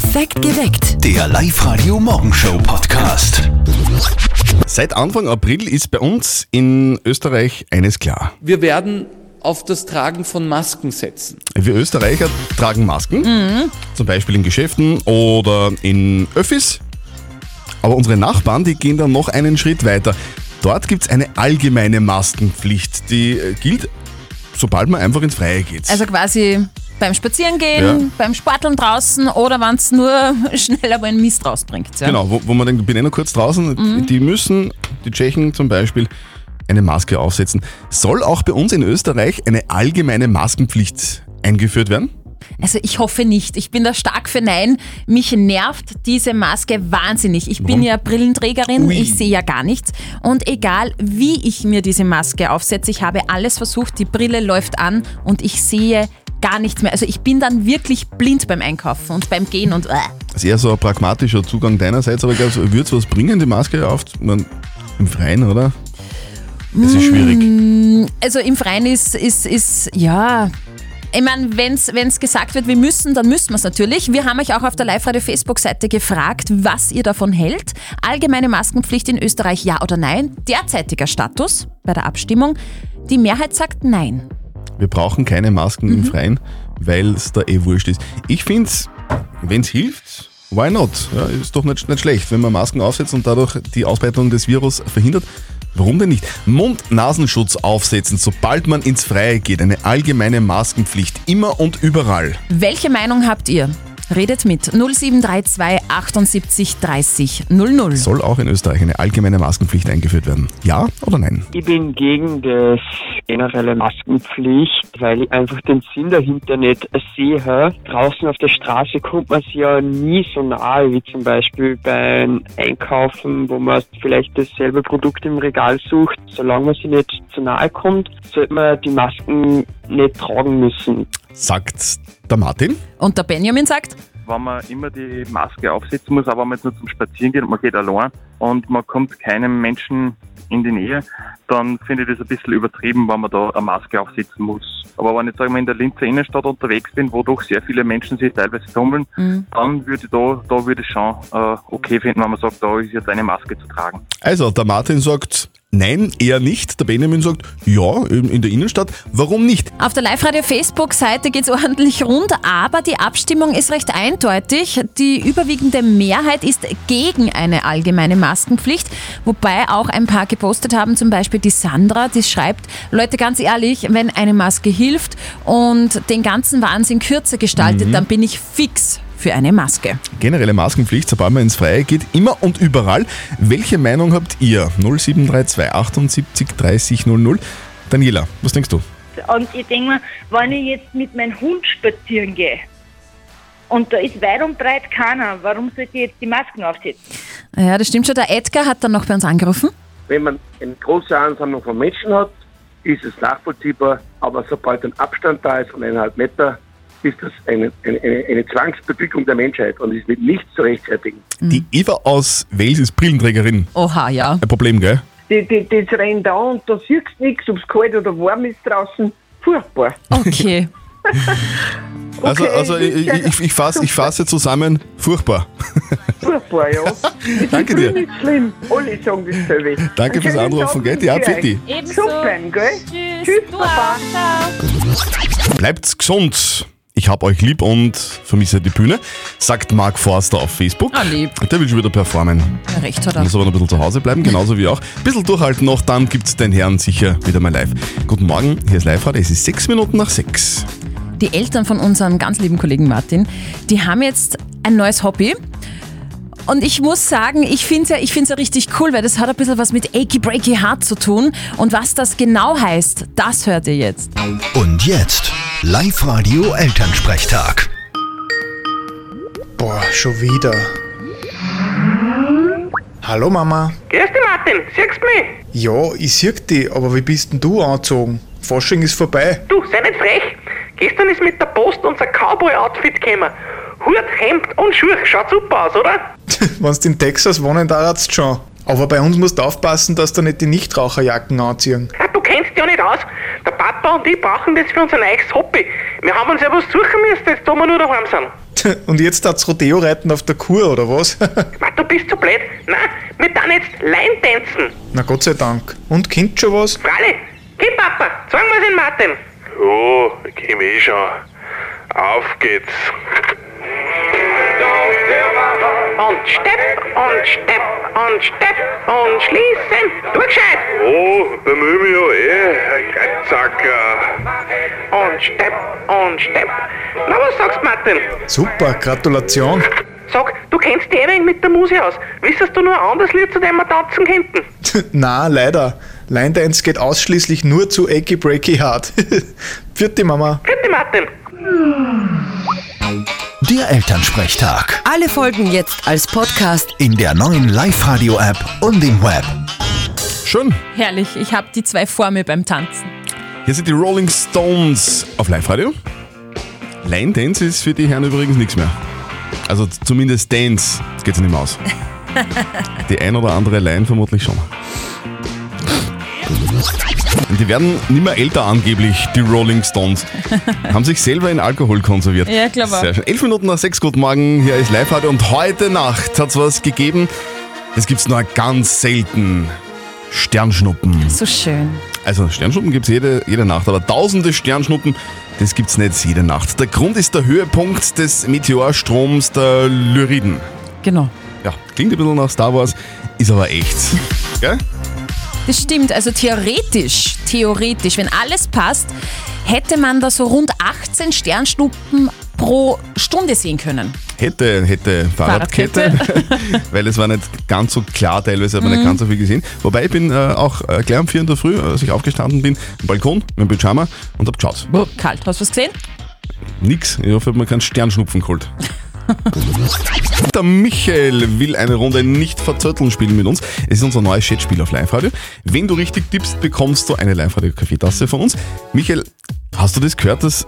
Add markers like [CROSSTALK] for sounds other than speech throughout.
Perfekt geweckt. Der Live-Radio Morgenshow Podcast. Seit Anfang April ist bei uns in Österreich eines klar. Wir werden auf das Tragen von Masken setzen. Wir Österreicher tragen Masken, zum Beispiel in Geschäften oder in Öffis. Aber unsere Nachbarn, die gehen dann noch einen Schritt weiter. Dort gibt es eine allgemeine Maskenpflicht, die äh, gilt, sobald man einfach ins Freie geht. Also quasi beim Spazierengehen, Ja. beim Sporteln draußen oder wenn es nur [LAUGHS] schnell aber einen Mist rausbringt. Ja? Genau, wo, wo man denkt, ich bin eh noch kurz draußen. Die müssen, die Tschechen zum Beispiel, eine Maske aufsetzen. Soll auch bei uns in Österreich eine allgemeine Maskenpflicht eingeführt werden? Also ich hoffe nicht. Ich bin da stark für Nein. Mich nervt diese Maske wahnsinnig. Ich bin Warum? ja Brillenträgerin, Ui. ich sehe ja gar nichts. Und egal wie ich mir diese Maske aufsetze, ich habe alles versucht, die Brille läuft an und ich sehe gar nichts mehr. Also ich bin dann wirklich blind beim Einkaufen und beim Gehen und äh. Das ist eher so ein pragmatischer Zugang deinerseits, aber würde es was bringen, die Maske auf? Man, Im Freien, oder? Das ist schwierig. Also im Freien ist, ist, ist ja. Ich meine, wenn es gesagt wird, wir müssen, dann müssen wir es natürlich. Wir haben euch auch auf der Live-Radio-Facebook-Seite gefragt, was ihr davon hält. Allgemeine Maskenpflicht in Österreich, ja oder nein? Derzeitiger Status bei der Abstimmung. Die Mehrheit sagt nein. Wir brauchen keine Masken im Freien, weil es da eh wurscht ist. Ich finde es, wenn es hilft, why not? Ja, ist doch nicht, nicht schlecht, wenn man Masken aufsetzt und dadurch die Ausbreitung des Virus verhindert. Warum denn nicht? Mund-Nasenschutz aufsetzen, sobald man ins Freie geht. Eine allgemeine Maskenpflicht. Immer und überall. Welche Meinung habt ihr? Redet mit 0732 78 30 00. Soll auch in Österreich eine allgemeine Maskenpflicht eingeführt werden? Ja oder nein? Ich bin gegen das generelle Maskenpflicht, weil ich einfach den Sinn dahinter nicht sehe. Draußen auf der Straße kommt man sich ja nie so nahe wie zum Beispiel beim Einkaufen, wo man vielleicht dasselbe Produkt im Regal sucht. Solange man sich nicht zu nahe kommt, sollte man die Masken nicht tragen müssen. Sagt der Martin. Und der Benjamin sagt, wenn man immer die Maske aufsetzen muss, aber wenn man jetzt nur zum Spazieren geht und man geht allein und man kommt keinem Menschen in die Nähe, dann finde ich das ein bisschen übertrieben, wenn man da eine Maske aufsetzen muss. Aber wenn ich sage mal in der Linzer Innenstadt unterwegs bin, wo doch sehr viele Menschen sich teilweise tummeln, dann würde ich da, da würde ich schon äh, okay finden, wenn man sagt, da ist jetzt eine Maske zu tragen. Also, der Martin sagt nein, eher nicht. Der Benjamin sagt ja, in in der Innenstadt. Warum nicht? Auf der Live-Radio-Facebook-Seite geht es ordentlich rund, aber die Abstimmung ist recht eindeutig. Die überwiegende Mehrheit ist gegen eine allgemeine Maskenpflicht, wobei auch ein paar gepostet haben, zum Beispiel die Sandra, die schreibt, Leute, ganz ehrlich, wenn eine Maske hilft und den ganzen Wahnsinn kürzer gestaltet, dann bin ich fix für eine Maske. Generelle Maskenpflicht, sobald man ins Freie geht, immer und überall. Welche Meinung habt ihr? 0732 78 30 00. Daniela, was denkst du? Und ich denke mir, wenn ich jetzt mit meinem Hund spazieren gehe und da ist weit und breit keiner, warum sollte ich jetzt die Masken aufsetzen? Ja, das stimmt schon. Der Edgar hat dann noch bei uns angerufen. Wenn man eine große Ansammlung von Menschen hat, ist es nachvollziehbar, aber sobald ein Abstand da ist von eineinhalb Meter, ist das eine, eine, eine, Zwangsbefügung der Menschheit und ist mit nichts zu rechtfertigen. Die Eva aus Wales ist Brillenträgerin. Oha, ja. Ein Problem, gell? Die, die, das rennt da und da siehst du nichts, ob es kalt oder warm ist draußen. Furchtbar. Okay. [LAUGHS] Also, Okay, also ich, ich, ich, ich fasse ich fasse zusammen, furchtbar. [LAUGHS] Furchtbar, ja. [LAUGHS] Danke dir. Nicht schlimm. Alle sagen dasselbe. Danke fürs Anrufen, gell? Ja, Pfitti. Ebenso. Bleiben, gell? Tschüss. Tschüss, Baba. auch. Ciao. Bleibt gesund. Ich hab euch lieb und vermisse die Bühne, sagt Mark Forster auf Facebook. Ah, lieb. Der will schon wieder performen. Ja, recht hat er. Muss aber noch ein bisschen zu Hause bleiben, genauso wie auch. Ein bisschen durchhalten noch, dann gibt's den Herrn sicher wieder mal live. Guten Morgen, hier ist Live-Radio, es ist sechs Minuten nach sechs. Die Eltern von unserem ganz lieben Kollegen Martin, die haben jetzt ein neues Hobby. Und ich muss sagen, ich finde es ja, ich find's ja richtig cool, weil das hat ein bisschen was mit Achy Breaky Heart zu tun. Und was das genau heißt, das hört ihr jetzt. Und jetzt Live-Radio Elternsprechtag. Boah, schon wieder. Hallo Mama. Grüß dich, Martin. Siehst du mich? Ja, ich sehe dich, aber wie bist denn du angezogen? Fasching ist vorbei. Du, sei nicht frech. Gestern ist mit der Post unser Cowboy-Outfit gekommen. Hut, Hemd und Schuhe. Schaut super aus, oder? [LAUGHS] Wenn du in Texas wohnen darfst, schon. Aber bei uns musst du aufpassen, dass da nicht die Nichtraucherjacken anziehen. Ja, nicht aus. Der Papa und ich brauchen das für unser neues Hobby. Wir haben uns ja was suchen müssen, jetzt da wir nur daheim sind. Und jetzt hat's Rodeo-Reiten auf der Kur, oder was? [LAUGHS] Ma, du bist zu blöd. Nein, wir dann jetzt Line tanzen. Na Gott sei Dank. Und Kind schon was? Fralli, gib Papa, sagen wir den Martin. Oh, ich komm eh schon. Auf geht's. Und Stepp, und Stepp, und Stepp, und schließen. Du gescheit. Oh, bemühe mich ja eh. Zack. äh. Und Stepp, und Stepp. Na, was sagst du, Martin? Super, Gratulation. Sag, du kennst die ewig mit der Musik aus. Wissest du nur ein anderes Lied, zu dem wir tanzen könnten? [LAUGHS] Na, leider. Line Dance geht ausschließlich nur zu Achy Breaky Hard. [LAUGHS] Vierte Mama. Bitte, Martin. Der Elternsprechtag. Alle Folgen jetzt als Podcast. In der neuen Live-Radio-App und im Web. Schön. Herrlich, ich habe die zwei vor mir beim Tanzen. Hier sind die Rolling Stones auf Live-Radio. Line Dance ist für die Herren übrigens nichts mehr. Also zumindest Dance, das geht nicht mehr aus. [LAUGHS] Die ein oder andere Line vermutlich schon. Die werden nicht mehr älter angeblich, die Rolling Stones. [LAUGHS] Haben sich selber in Alkohol konserviert. Ja, klar. Sehr schön. Elf Minuten nach sechs, guten Morgen, hier ist Live-Radio und heute Nacht hat es was gegeben. Das gibt es nur ganz selten. Sternschnuppen. So schön. Also Sternschnuppen gibt es jede, jede Nacht, aber tausende Sternschnuppen, das gibt es nicht jede Nacht. Der Grund ist der Höhepunkt des Meteorstroms der Lyriden. Genau. Ja, klingt ein bisschen nach Star Wars, ist aber echt. Gell? Das stimmt, also theoretisch, theoretisch, wenn alles passt, hätte man da so rund 18 Sternschnuppen pro Stunde sehen können. Hätte, hätte Fahrradkette, [LAUGHS] weil es war nicht ganz so klar, teilweise habe ich nicht ganz so viel gesehen. Wobei ich bin äh, auch äh, gleich um 4 in der Früh, als ich aufgestanden bin, am Balkon mit dem Pyjama und hab geschaut. Boah, kalt, hast du was gesehen? Nix, ich hoffe, mir keinen Sternschnupfen geholt. [LAUGHS] [LAUGHS] Der Michael will eine Runde nicht verzötteln spielen mit uns. Es ist unser neues Chatspiel auf Live-Radio. Wenn du richtig tippst, bekommst du eine Live-Radio-Kaffeetasse von uns. Michael, hast du das gehört, dass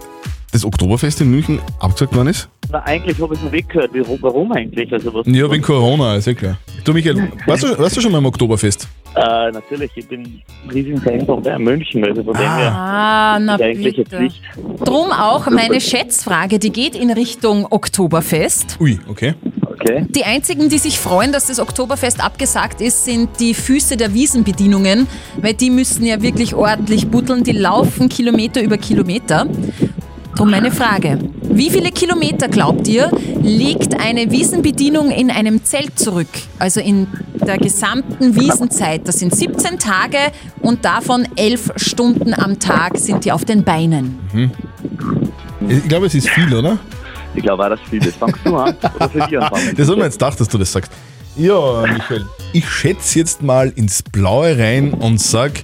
das Oktoberfest in München abgesagt worden ist? Na, eigentlich habe ich es noch weggehört. Warum, warum eigentlich? Also, was, Ja, wegen Corona, ist ja klar. Du Michael, warst du, warst du schon mal im Oktoberfest? Äh, natürlich, ich bin ein riesen Fan von Bayern München, also von dem her Ah, na ist eigentlich eine bitte. Drum auch meine Schätzfrage, die geht in Richtung Oktoberfest. Ui, okay. Okay. Die einzigen, die sich freuen, dass das Oktoberfest abgesagt ist, sind die Füße der Wiesenbedienungen, weil die müssen ja wirklich ordentlich buddeln, die laufen Kilometer über Kilometer. Drum meine Frage, wie viele Kilometer, glaubt ihr, liegt eine Wiesenbedienung in einem Zelt zurück? Also in der gesamten Wiesenzeit. Das sind 17 Tage und davon 11 Stunden am Tag sind die auf den Beinen. Mhm. Ich glaube, es ist viel, oder? Ich glaube auch, dass viel ist. Fangst du an? Oder anfangen? Das hat mir jetzt gedacht, dass du das sagst. Ja, Michael. Ich schätze jetzt mal ins Blaue rein und sag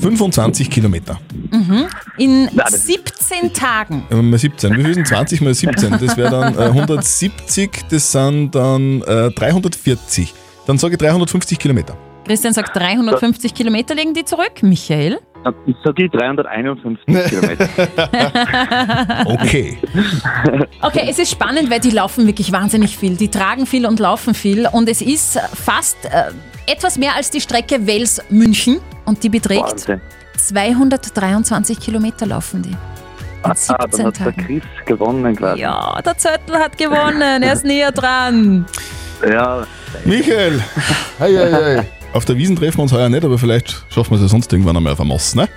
25 Kilometer. Mhm. In 17 Tagen. Äh, Mal 17. Wie viel sind 20 mal 17? Das wäre dann äh, 170, das sind dann äh, 340. Dann sage ich 350 Kilometer. Christian sagt 350 Kilometer liegen die zurück. Michael? Ich sage [LAUGHS] 351 Kilometer. Okay. Okay, es ist spannend, weil die laufen wirklich wahnsinnig viel. Die tragen viel und laufen viel. Und es ist fast äh, etwas mehr als die Strecke Wels-München. Und die beträgt Wahnsinn. 223 Kilometer laufen die. Ah, dann 17 hat der Tagen. Chris gewonnen quasi. Ja, der Zettel hat gewonnen. Er ist [LAUGHS] näher dran. Ja, Michael! Hei, hei, hei. Auf der Wiesen treffen wir uns heuer nicht, aber vielleicht schaffen wir es ja sonst irgendwann einmal auf der Moss, ne?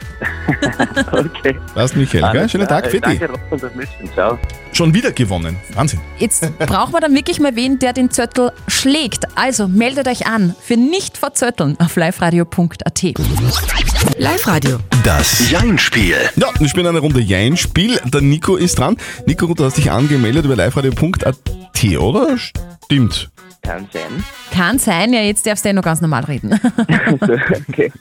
[LAUGHS] okay. Passt, Michael, gell? Alles Schönen klar. Tag. Danke, Rob, fürs Mitspielen. Ciao. Schon wieder gewonnen. Wahnsinn. Jetzt brauchen wir dann wirklich mal wen, der den Zettel schlägt. Also meldet euch an für nicht verzötteln auf liveradio.at. Live-Radio. Das Jein-Spiel. Ja, wir spielen eine Runde Jein-Spiel. Der Nico ist dran. Nico, du hast dich angemeldet über liveradio.at, oder? Stimmt. Kann sein. Kann sein, ja, jetzt darfst du ja noch ganz normal reden. [LAUGHS] okay.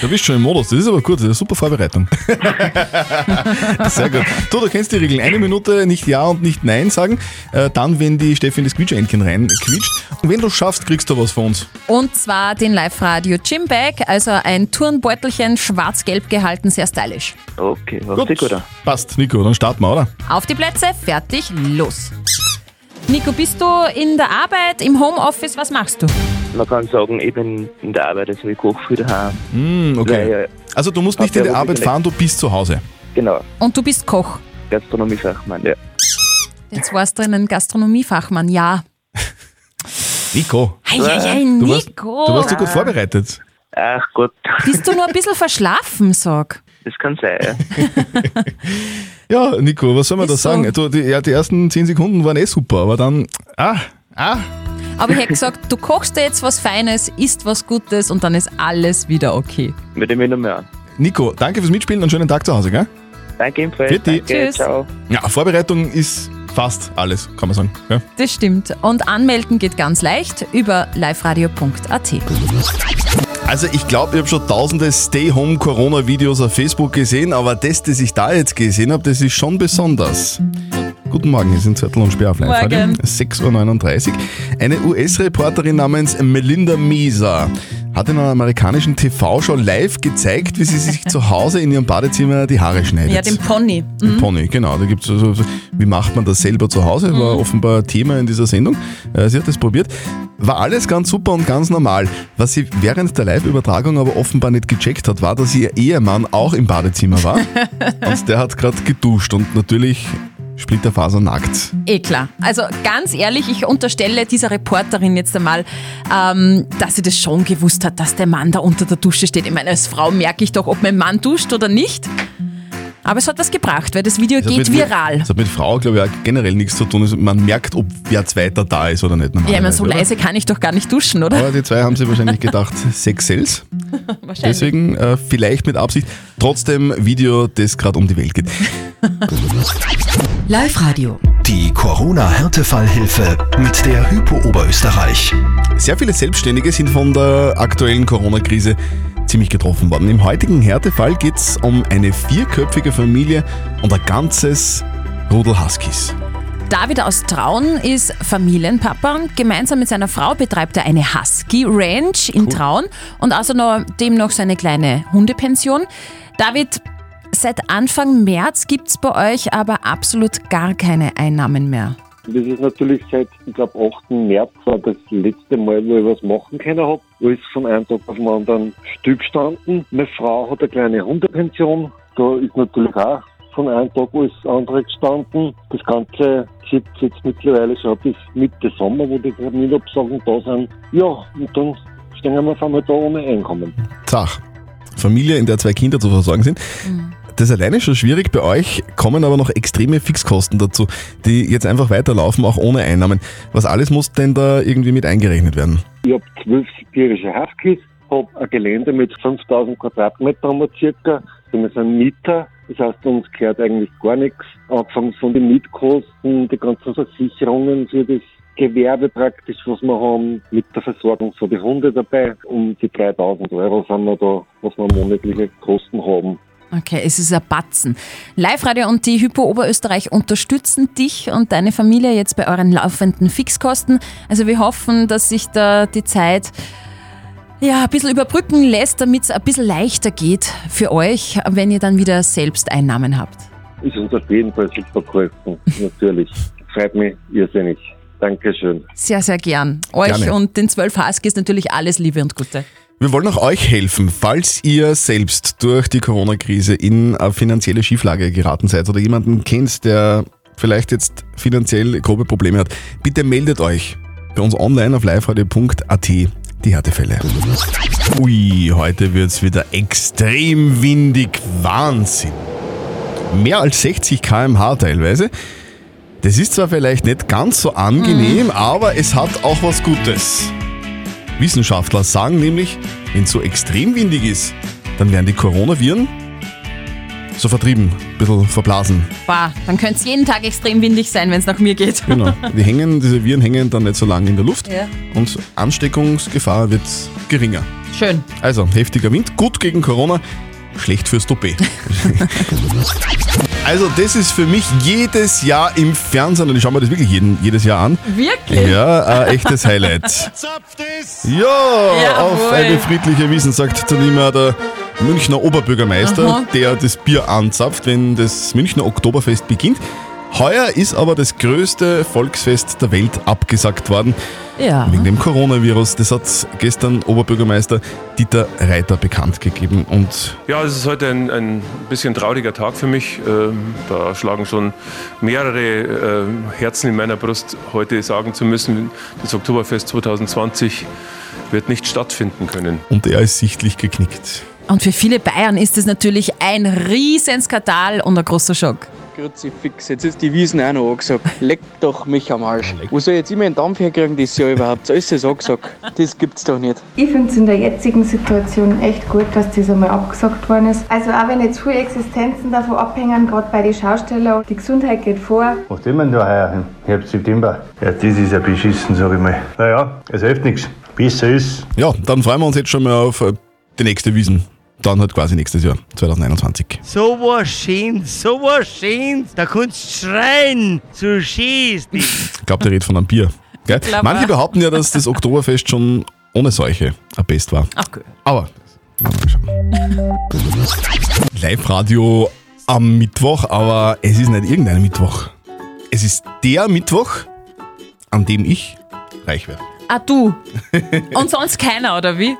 Du bist schon im Modus, das ist aber gut, das ist eine super Vorbereitung. [LAUGHS] Sehr gut. Du, du kennst die Regeln. Eine Minute nicht Ja und nicht Nein sagen. Äh, dann, wenn die Steffi in das Quietschentchen rein quietscht. Und wenn du schaffst, kriegst du was von uns. Und zwar den Live-Radio Gymbag, also ein Turnbeutelchen, schwarz-gelb gehalten, sehr stylisch. Okay, was gut. gut an. Passt, Nico, dann starten wir, oder? Auf die Plätze, fertig, los. Nico, bist du in der Arbeit, im Homeoffice, was machst du? Man kann sagen, ich bin in der Arbeit, also ich koche für daheim. Mm, okay. Weil, Also du musst nicht in die Arbeit fahren, du bist zu Hause. Genau, Und du bist Koch. Gastronomiefachmann, ja. Jetzt warst du einen Gastronomiefachmann, ja. Nico. Ei, ei, ei, Du warst, Nico. du warst so gut vorbereitet. Ach Gott, Bist du nur ein bisschen [LAUGHS] verschlafen, sag? Das kann sein. [LAUGHS] Ja, Nico, was soll man da sagen? Du, die, ja, die ersten 10 Sekunden waren eh super, aber dann, ah, ah, Aber ich hätte gesagt, du kochst dir jetzt was Feines, isst was Gutes und dann ist alles wieder okay. Mit dem wieder mehr an. Nico, danke fürs Mitspielen und schönen Tag zu Hause, gell? Danke ebenfalls. Danke, Tschüss. ciao. Ja, Vorbereitung ist fast alles, kann man sagen. Ja. Das stimmt. Und anmelden geht ganz leicht über liveradio.at. Also ich glaube, ich habe schon tausende Stay-Home-Corona-Videos auf Facebook gesehen, aber das, das ich da jetzt gesehen habe, das ist schon besonders. Guten Morgen, hier sind Zettel und Sperr auf live Morgen. 6.39 Uhr. Eine US-Reporterin namens Melinda Mieser hat in einer amerikanischen TV-Show live gezeigt, wie sie sich zu Hause in ihrem Badezimmer die Haare schneidet. Ja, den Pony. Ein Pony, genau. Da gibt's also, so, wie macht man das selber zu Hause? War offenbar Thema in dieser Sendung. Äh, Sie hat das probiert. War alles ganz super und ganz normal. Was sie während der Live-Übertragung aber offenbar nicht gecheckt hat, war, dass ihr Ehemann auch im Badezimmer war. [LAUGHS] und der hat gerade geduscht und natürlich splitterfasernackt. Eh klar. Also ganz ehrlich, ich unterstelle dieser Reporterin jetzt einmal, ähm, dass sie das schon gewusst hat, dass der Mann da unter der Dusche steht. Ich meine, als Frau merke ich doch, ob mein Mann duscht oder nicht. Aber es hat was gebracht, weil das Video Das geht mit- viral. Das hat mit Frau, glaube ich, auch generell nichts zu tun. Also man merkt, ob wer Zweiter da ist oder nicht. Ja, meine, so normalerweise, leise kann ich doch gar nicht duschen, oder? oder? Aber die zwei haben sich wahrscheinlich gedacht, [LAUGHS] Sex sells. Wahrscheinlich. Deswegen äh, vielleicht mit Absicht. Trotzdem Video, das gerade um die Welt geht. [LAUGHS] Live-Radio. Die Corona-Härtefallhilfe mit der Hypo Oberösterreich. Sehr viele Selbstständige sind von der aktuellen Corona-Krise ziemlich getroffen worden. Im heutigen Härtefall geht es um eine vierköpfige Familie und ein ganzes Rudel Huskies. David aus Traun ist Familienpapa gemeinsam mit seiner Frau betreibt er eine Husky Ranch in Traun und außerdem noch seine kleine Hundepension. David, seit Anfang März gibt es bei euch aber absolut gar keine Einnahmen mehr. Das ist natürlich seit, ich glaube, 8. März war das letzte Mal, wo ich was machen können habe. Alles von einem Tag auf den anderen stillgestanden. Meine Frau hat eine kleine Hundepension. Da ist natürlich auch von einem Tag alles andere gestanden. Das Ganze sich jetzt mittlerweile schon bis Mitte Sommer, wo die Terminabsagen da sind. Ja, und dann stehen wir auf einmal da ohne Einkommen. Zach. Familie, in der zwei Kinder zu versorgen sind. Das alleine schon schwierig. Bei euch kommen aber noch extreme Fixkosten dazu, die jetzt einfach weiterlaufen, auch ohne Einnahmen. Was alles muss denn da irgendwie mit eingerechnet werden? Ich habe zwölf sibirische Huskies, habe ein Gelände mit 5000 Quadratmetern circa. Wir sind Mieter, das heißt, uns gehört eigentlich gar nichts. Angefangen von den Mietkosten, die ganzen Versicherungen für das Gewerbe praktisch, was wir haben, mit der Versorgung von den Hunde dabei. Um die 3000 Euro sind wir da, was wir monatliche Kosten haben. Okay, es ist ein Batzen. Live-Radio und die Hypo Oberösterreich unterstützen dich und deine Familie jetzt bei euren laufenden Fixkosten. Also wir hoffen, dass sich da die Zeit ja, ein bisschen überbrücken lässt, damit es ein bisschen leichter geht für euch, wenn ihr dann wieder selbst Einnahmen habt. Ist uns auf jeden Fall super geholfen, natürlich. Freut mich irrsinnig. Dankeschön. Sehr, sehr gern. Euch Gerne. und den 12 Huskies natürlich alles Liebe und Gute. Wir wollen auch euch helfen, falls ihr selbst durch die Corona-Krise in eine finanzielle Schieflage geraten seid oder jemanden kennt, der vielleicht jetzt finanziell grobe Probleme hat. Bitte meldet euch bei uns online auf liveradio.at die Härtefälle. Ui, heute wird's wieder extrem windig. Wahnsinn. Mehr als 60 km/h teilweise. Das ist zwar vielleicht nicht ganz so angenehm, aber es hat auch was Gutes. Wissenschaftler sagen nämlich, wenn es so extrem windig ist, dann werden die Coronaviren so vertrieben, ein bisschen verblasen. Bah, dann könnte es jeden Tag extrem windig sein, wenn es nach mir geht. Genau. Die hängen, diese Viren hängen dann nicht so lange in der Luft Ja. und Ansteckungsgefahr wird geringer. Schön. Also heftiger Wind, gut gegen Corona, schlecht fürs Toupet. [LAUGHS] also das ist für mich jedes Jahr im Fernsehen, und ich schaue mir das wirklich jeden, jedes Jahr an. Wirklich? Ja, ein echtes Highlight. Ja, Jawohl. auf eine friedliche Wiesen, sagt dann immer der Münchner Oberbürgermeister, Aha. der das Bier anzapft, wenn das Münchner Oktoberfest beginnt. Heuer ist aber das größte Volksfest der Welt abgesagt worden. Ja. Wegen dem Coronavirus. Das hat gestern Oberbürgermeister Dieter Reiter bekannt gegeben. Und Ja, es ist heute ein, ein bisschen trauriger Tag für mich. Ähm, da schlagen schon mehrere ähm, Herzen in meiner Brust, heute sagen zu müssen, das Oktoberfest 2020 wird nicht stattfinden können. Und er ist sichtlich geknickt. Und für viele Bayern ist es natürlich ein Riesenskandal und ein großer Schock. Kruzifix, jetzt ist die Wiesen auch noch angesagt. Leck doch mich am Arsch. Wo soll ich jetzt immer einen Dampf herkriegen dieses Jahr überhaupt? So ist es angesagt. Das gibt's doch nicht. Ich finde es in der jetzigen Situation echt gut, dass das einmal abgesagt worden ist. Also auch wenn jetzt viele Existenzen davon abhängen, gerade bei den Schaustellern, die Gesundheit geht vor. Was tun wir denn da heuer im Herbst, September? Ja, das ist ja beschissen, sag ich mal. Naja, es hilft nichts. Besser ist. Ja, dann freuen wir uns jetzt schon mal auf äh, die nächste Wiesen. Dann halt quasi nächstes Jahr, 2021. So was Schönes, so was Schönes. Da kannst du schreien, so schießt. Ich glaube, der redet von einem Bier. Gell? Manche behaupten ja, dass das Oktoberfest schon ohne Seuche ein Best war. Okay. Aber Live-Radio am Mittwoch, aber es ist nicht irgendein Mittwoch. Es ist der Mittwoch, an dem ich reich werde. Ah, du. Und sonst keiner, oder wie?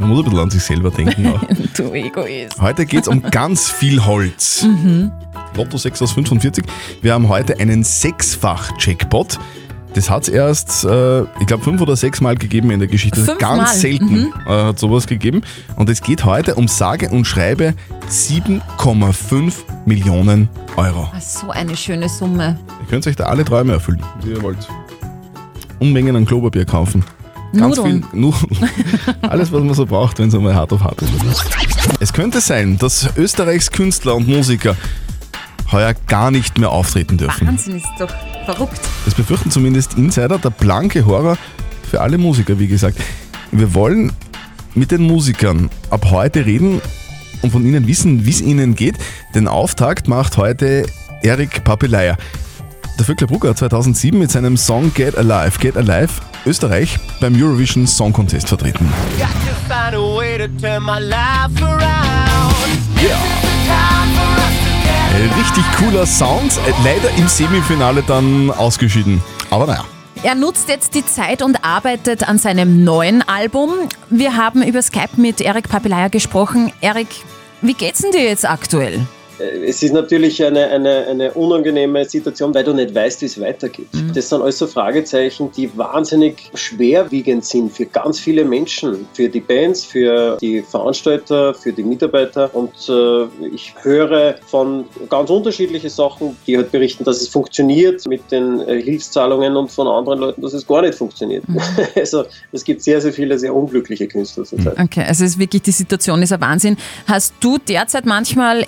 Man muss ein bisschen an sich selber denken. Auch. [LAUGHS] du Egoist. Heute geht es um ganz viel Holz. Mhm. Lotto 6 aus 45. Wir haben heute einen Sechsfach-Jackpot. Das hat es erst, äh, ich glaube, fünf oder sechs Mal gegeben in der Geschichte. Fünfmal? Ganz selten Mhm. äh, hat sowas gegeben. Und es geht heute um sage und schreibe 7,5 Millionen Euro. So eine schöne Summe. Ihr könnt euch da alle Träume erfüllen, wie ihr wollt. Unmengen an Klopapier kaufen. Ganz Nudeln. viel Nudeln. [LAUGHS] Alles, was man so braucht, wenn es einmal hart auf hart ist. Es könnte sein, dass Österreichs Künstler und Musiker heuer gar nicht mehr auftreten dürfen. Wahnsinn, ist doch verrückt. Das befürchten zumindest Insider, der blanke Horror für alle Musiker, wie gesagt. Wir wollen mit den Musikern ab heute reden und von ihnen wissen, wie es ihnen geht. Den Auftakt macht heute Erik Papelaya. Der Vöckler Brugger hat 2007 mit seinem Song Get Alive, Get Alive Österreich beim Eurovision Song Contest vertreten. Richtig cooler Sound, äh, leider im Semifinale dann ausgeschieden. Aber naja. Er nutzt jetzt die Zeit und arbeitet an seinem neuen Album. Wir haben über Skype mit Erik Papelaya gesprochen. Erik, wie geht's denn dir jetzt aktuell? Es ist natürlich eine, eine, eine unangenehme Situation, weil du nicht weißt, wie es weitergeht. Das sind alles so Fragezeichen, die wahnsinnig schwerwiegend sind für ganz viele Menschen, für die Bands, für die Veranstalter, für die Mitarbeiter. Und äh, ich höre von ganz unterschiedlichen Sachen, die halt berichten, dass es funktioniert mit den äh, Hilfszahlungen und von anderen Leuten, dass es gar nicht funktioniert. [LAUGHS] Also es gibt sehr, sehr viele sehr unglückliche Künstler zurzeit. Okay, also es ist wirklich, die Situation ist ein Wahnsinn. Hast du derzeit manchmal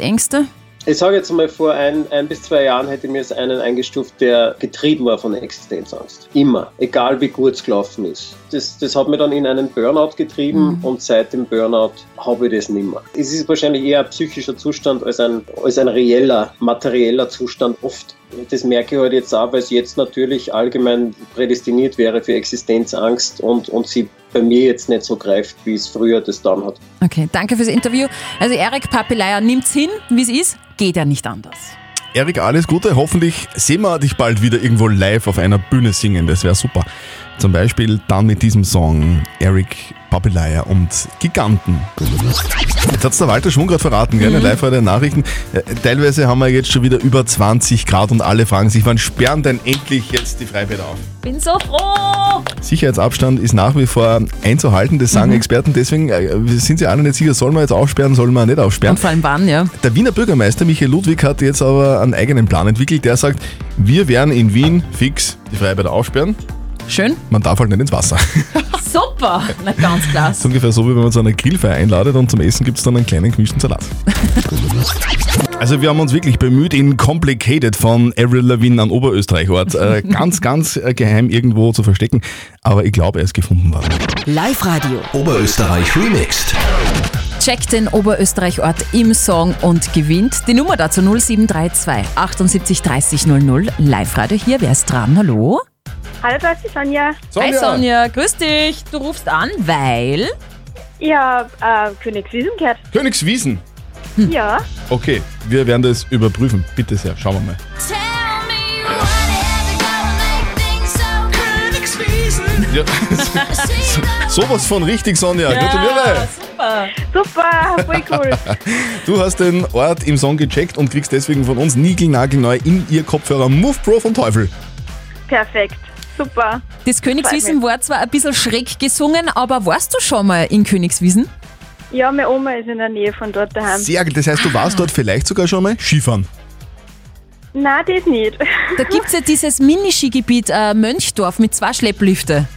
Existenzängste? Ich sage jetzt mal, vor ein, ein bis zwei Jahren hätte ich mir jetzt einen eingestuft, der getrieben war von Existenzangst. Immer. Egal wie gut es gelaufen ist. Das, das hat mich dann in einen Burnout getrieben und seit dem Burnout habe ich das nicht mehr. Es ist wahrscheinlich eher ein psychischer Zustand als ein, als ein reeller, materieller Zustand oft. Das merke ich halt jetzt auch, weil es jetzt natürlich allgemein prädestiniert wäre für Existenzangst und, und sie bei mir jetzt nicht so greift, wie es früher das dann hat. Okay, danke fürs Interview. Also Erik Papelaya nimmt's hin, wie es ist, geht ja nicht anders. Erik, alles Gute. Hoffentlich sehen wir dich bald wieder irgendwo live auf einer Bühne singen. Das wäre super. Zum Beispiel dann mit diesem Song Erik Papelaya und Giganten. Jetzt hat's der Walter Schwung gerade verraten, gell? Mhm. Live der Nachrichten. Äh, Teilweise haben wir jetzt schon wieder über 20 Grad und alle fragen sich, wann sperren denn endlich jetzt die Freibäder auf? Bin so froh! Sicherheitsabstand ist nach wie vor einzuhalten, das sagen Mhm. Experten. Deswegen äh, sind sie alle nicht sicher, sollen wir jetzt aufsperren, sollen wir nicht aufsperren. Und vor allem wann, ja. Der Wiener Bürgermeister Michael Ludwig hat jetzt aber einen eigenen Plan entwickelt. Der sagt, wir werden in Wien fix die Freibäder aufsperren. Schön. Man darf halt nicht ins Wasser. Super! Na, ganz klar. Das ist ungefähr so, wie wenn man zu einer Grillfeier einladet und zum Essen gibt es dann einen kleinen gemischten Salat. Also wir haben uns wirklich bemüht, in Complicated von Avril Lavigne an Oberösterreich-Ort äh, [LAUGHS] ganz, ganz äh, geheim irgendwo zu verstecken. Aber ich glaube, er ist gefunden worden. Live-Radio. Oberösterreich remixed. Checkt den Oberösterreich-Ort im Song und gewinnt. Die Nummer dazu 0732 78 30 00. Live-Radio hier. Wer ist dran? Hallo? Hallo, da ist die Sonja. Hi Sonja, grüß dich. Du rufst an, weil... Ja, äh, Königswiesen gehört. Königswiesen? Ja. Okay, wir werden das überprüfen. Bitte sehr, schauen wir mal. Ja, [LAUGHS] sowas von richtig, Sonja. Gratuliere. super. Super, voll cool. [LAUGHS] Du hast den Ort im Song gecheckt und kriegst deswegen von uns niegelnagelneu in ihr Kopfhörer Move Pro von Teufel. Perfekt. Super. Das Königswiesen war zwar ein bisschen schräg gesungen, aber warst du schon mal in Königswiesen? Ja, meine Oma ist in der Nähe von dort daheim. Sehr gut. Das heißt, du warst dort vielleicht sogar schon mal Skifahren. Nein, das nicht. Da gibt es ja dieses Mini-Skigebiet äh, Mönchdorf mit zwei Schlepplifte.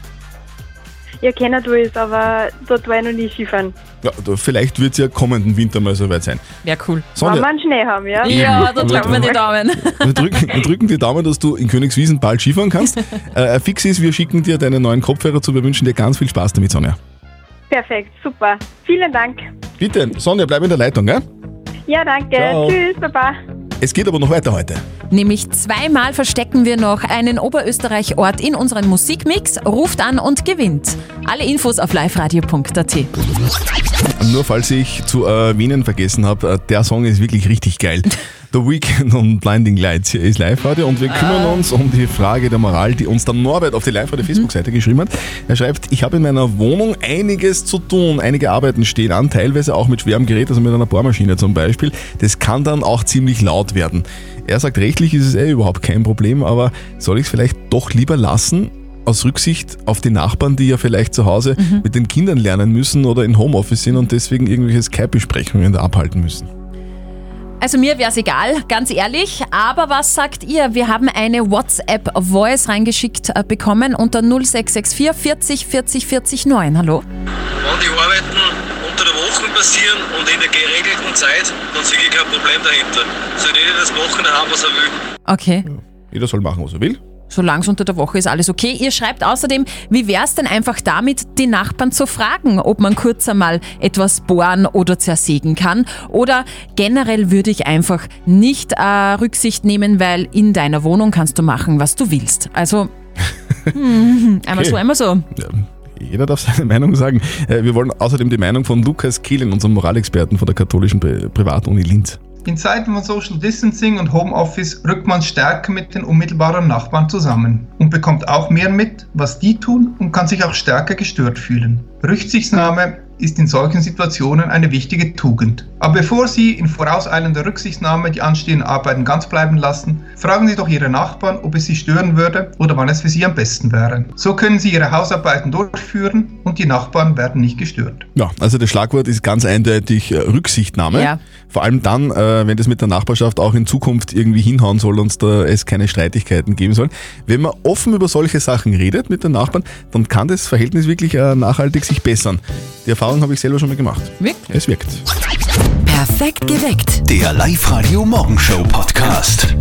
Ja, kennen du es, aber dort war ich noch nie Skifahren. Ja, vielleicht wird es ja kommenden Winter mal soweit sein. Wäre cool. Sonja. Wenn wir einen Schnee haben, ja? Ja, da drücken wir die Daumen. Wir drücken, wir drücken die Daumen, dass du in Königswiesen bald Skifahren kannst. [LAUGHS] Äh, fix ist, wir schicken dir deine neuen Kopfhörer zu. Wir wünschen dir ganz viel Spaß damit, Sonja. Perfekt, super. Vielen Dank. Bitte, Sonja, bleib in der Leitung, gell? Ja, danke. Ciao. Tschüss, Baba. Es geht aber noch weiter heute. Nämlich zweimal verstecken wir noch einen Oberösterreich-Ort in unseren Musikmix. Ruft an und gewinnt. Alle Infos auf liveradio.at. Nur falls ich zu erwähnen vergessen habe, äh, der Song ist wirklich richtig geil. [LAUGHS] The Weekend und Blinding Lights hier ist Live-Radio und wir kümmern uns um die Frage der Moral, die uns der Norbert auf die Live-Radio-Facebook-Seite geschrieben hat. Er schreibt, ich habe in meiner Wohnung einiges zu tun, einige Arbeiten stehen an, teilweise auch mit schwerem Gerät, also mit einer Bohrmaschine zum Beispiel. Das kann dann auch ziemlich laut werden. Er sagt, rechtlich ist es eh überhaupt kein Problem, aber soll ich es vielleicht doch lieber lassen? Aus Rücksicht auf die Nachbarn, die ja vielleicht zu Hause mit den Kindern lernen müssen oder in Homeoffice sind und deswegen irgendwelche Skype-Besprechungen da abhalten müssen. Also mir wäre es egal, ganz ehrlich. Aber was sagt ihr? Wir haben eine WhatsApp-Voice reingeschickt äh, bekommen unter 0664 40 40 40 9. Hallo? Wenn die Arbeiten unter der Woche passieren und in der geregelten Zeit, dann sehe ich kein Problem dahinter. Soll jeder das machen, haben, was er will. Okay. Jeder soll machen, was er will. Solange es unter der Woche ist, alles okay. Ihr schreibt außerdem, wie wäre es denn einfach damit, die Nachbarn zu fragen, ob man kurz einmal etwas bohren oder zersägen kann. Oder generell würde ich einfach nicht äh, Rücksicht nehmen, weil in deiner Wohnung kannst du machen, was du willst. Also, [LAUGHS] hm, einmal Okay. so, einmal so. Jeder darf seine [LAUGHS] Meinung sagen. Äh, Wir wollen außerdem die Meinung von Lukas Kehlin, unserem Moralexperten von der katholischen Pri- Privatuni Linz. In Zeiten von Social Distancing und Homeoffice rückt man stärker mit den unmittelbaren Nachbarn zusammen und bekommt auch mehr mit, was die tun und kann sich auch stärker gestört fühlen. Rücksichtnahme ist in solchen Situationen eine wichtige Tugend. Aber bevor Sie in vorauseilender Rücksichtnahme die anstehenden Arbeiten ganz bleiben lassen, fragen Sie doch Ihre Nachbarn, ob es Sie stören würde oder wann es für Sie am besten wäre. So können Sie Ihre Hausarbeiten durchführen und die Nachbarn werden nicht gestört. Ja, also das Schlagwort ist ganz eindeutig äh, Rücksichtnahme. Ja. Vor allem dann, äh, wenn das mit der Nachbarschaft auch in Zukunft irgendwie hinhauen soll und es keine Streitigkeiten geben soll. Wenn man offen über solche Sachen redet mit den Nachbarn, dann kann das Verhältnis wirklich äh, nachhaltig sich bessern. Die Erfahrung habe ich selber schon mal gemacht. Wirkt? Es wirkt. Perfekt geweckt. Der Live-Radio Morgenshow Podcast.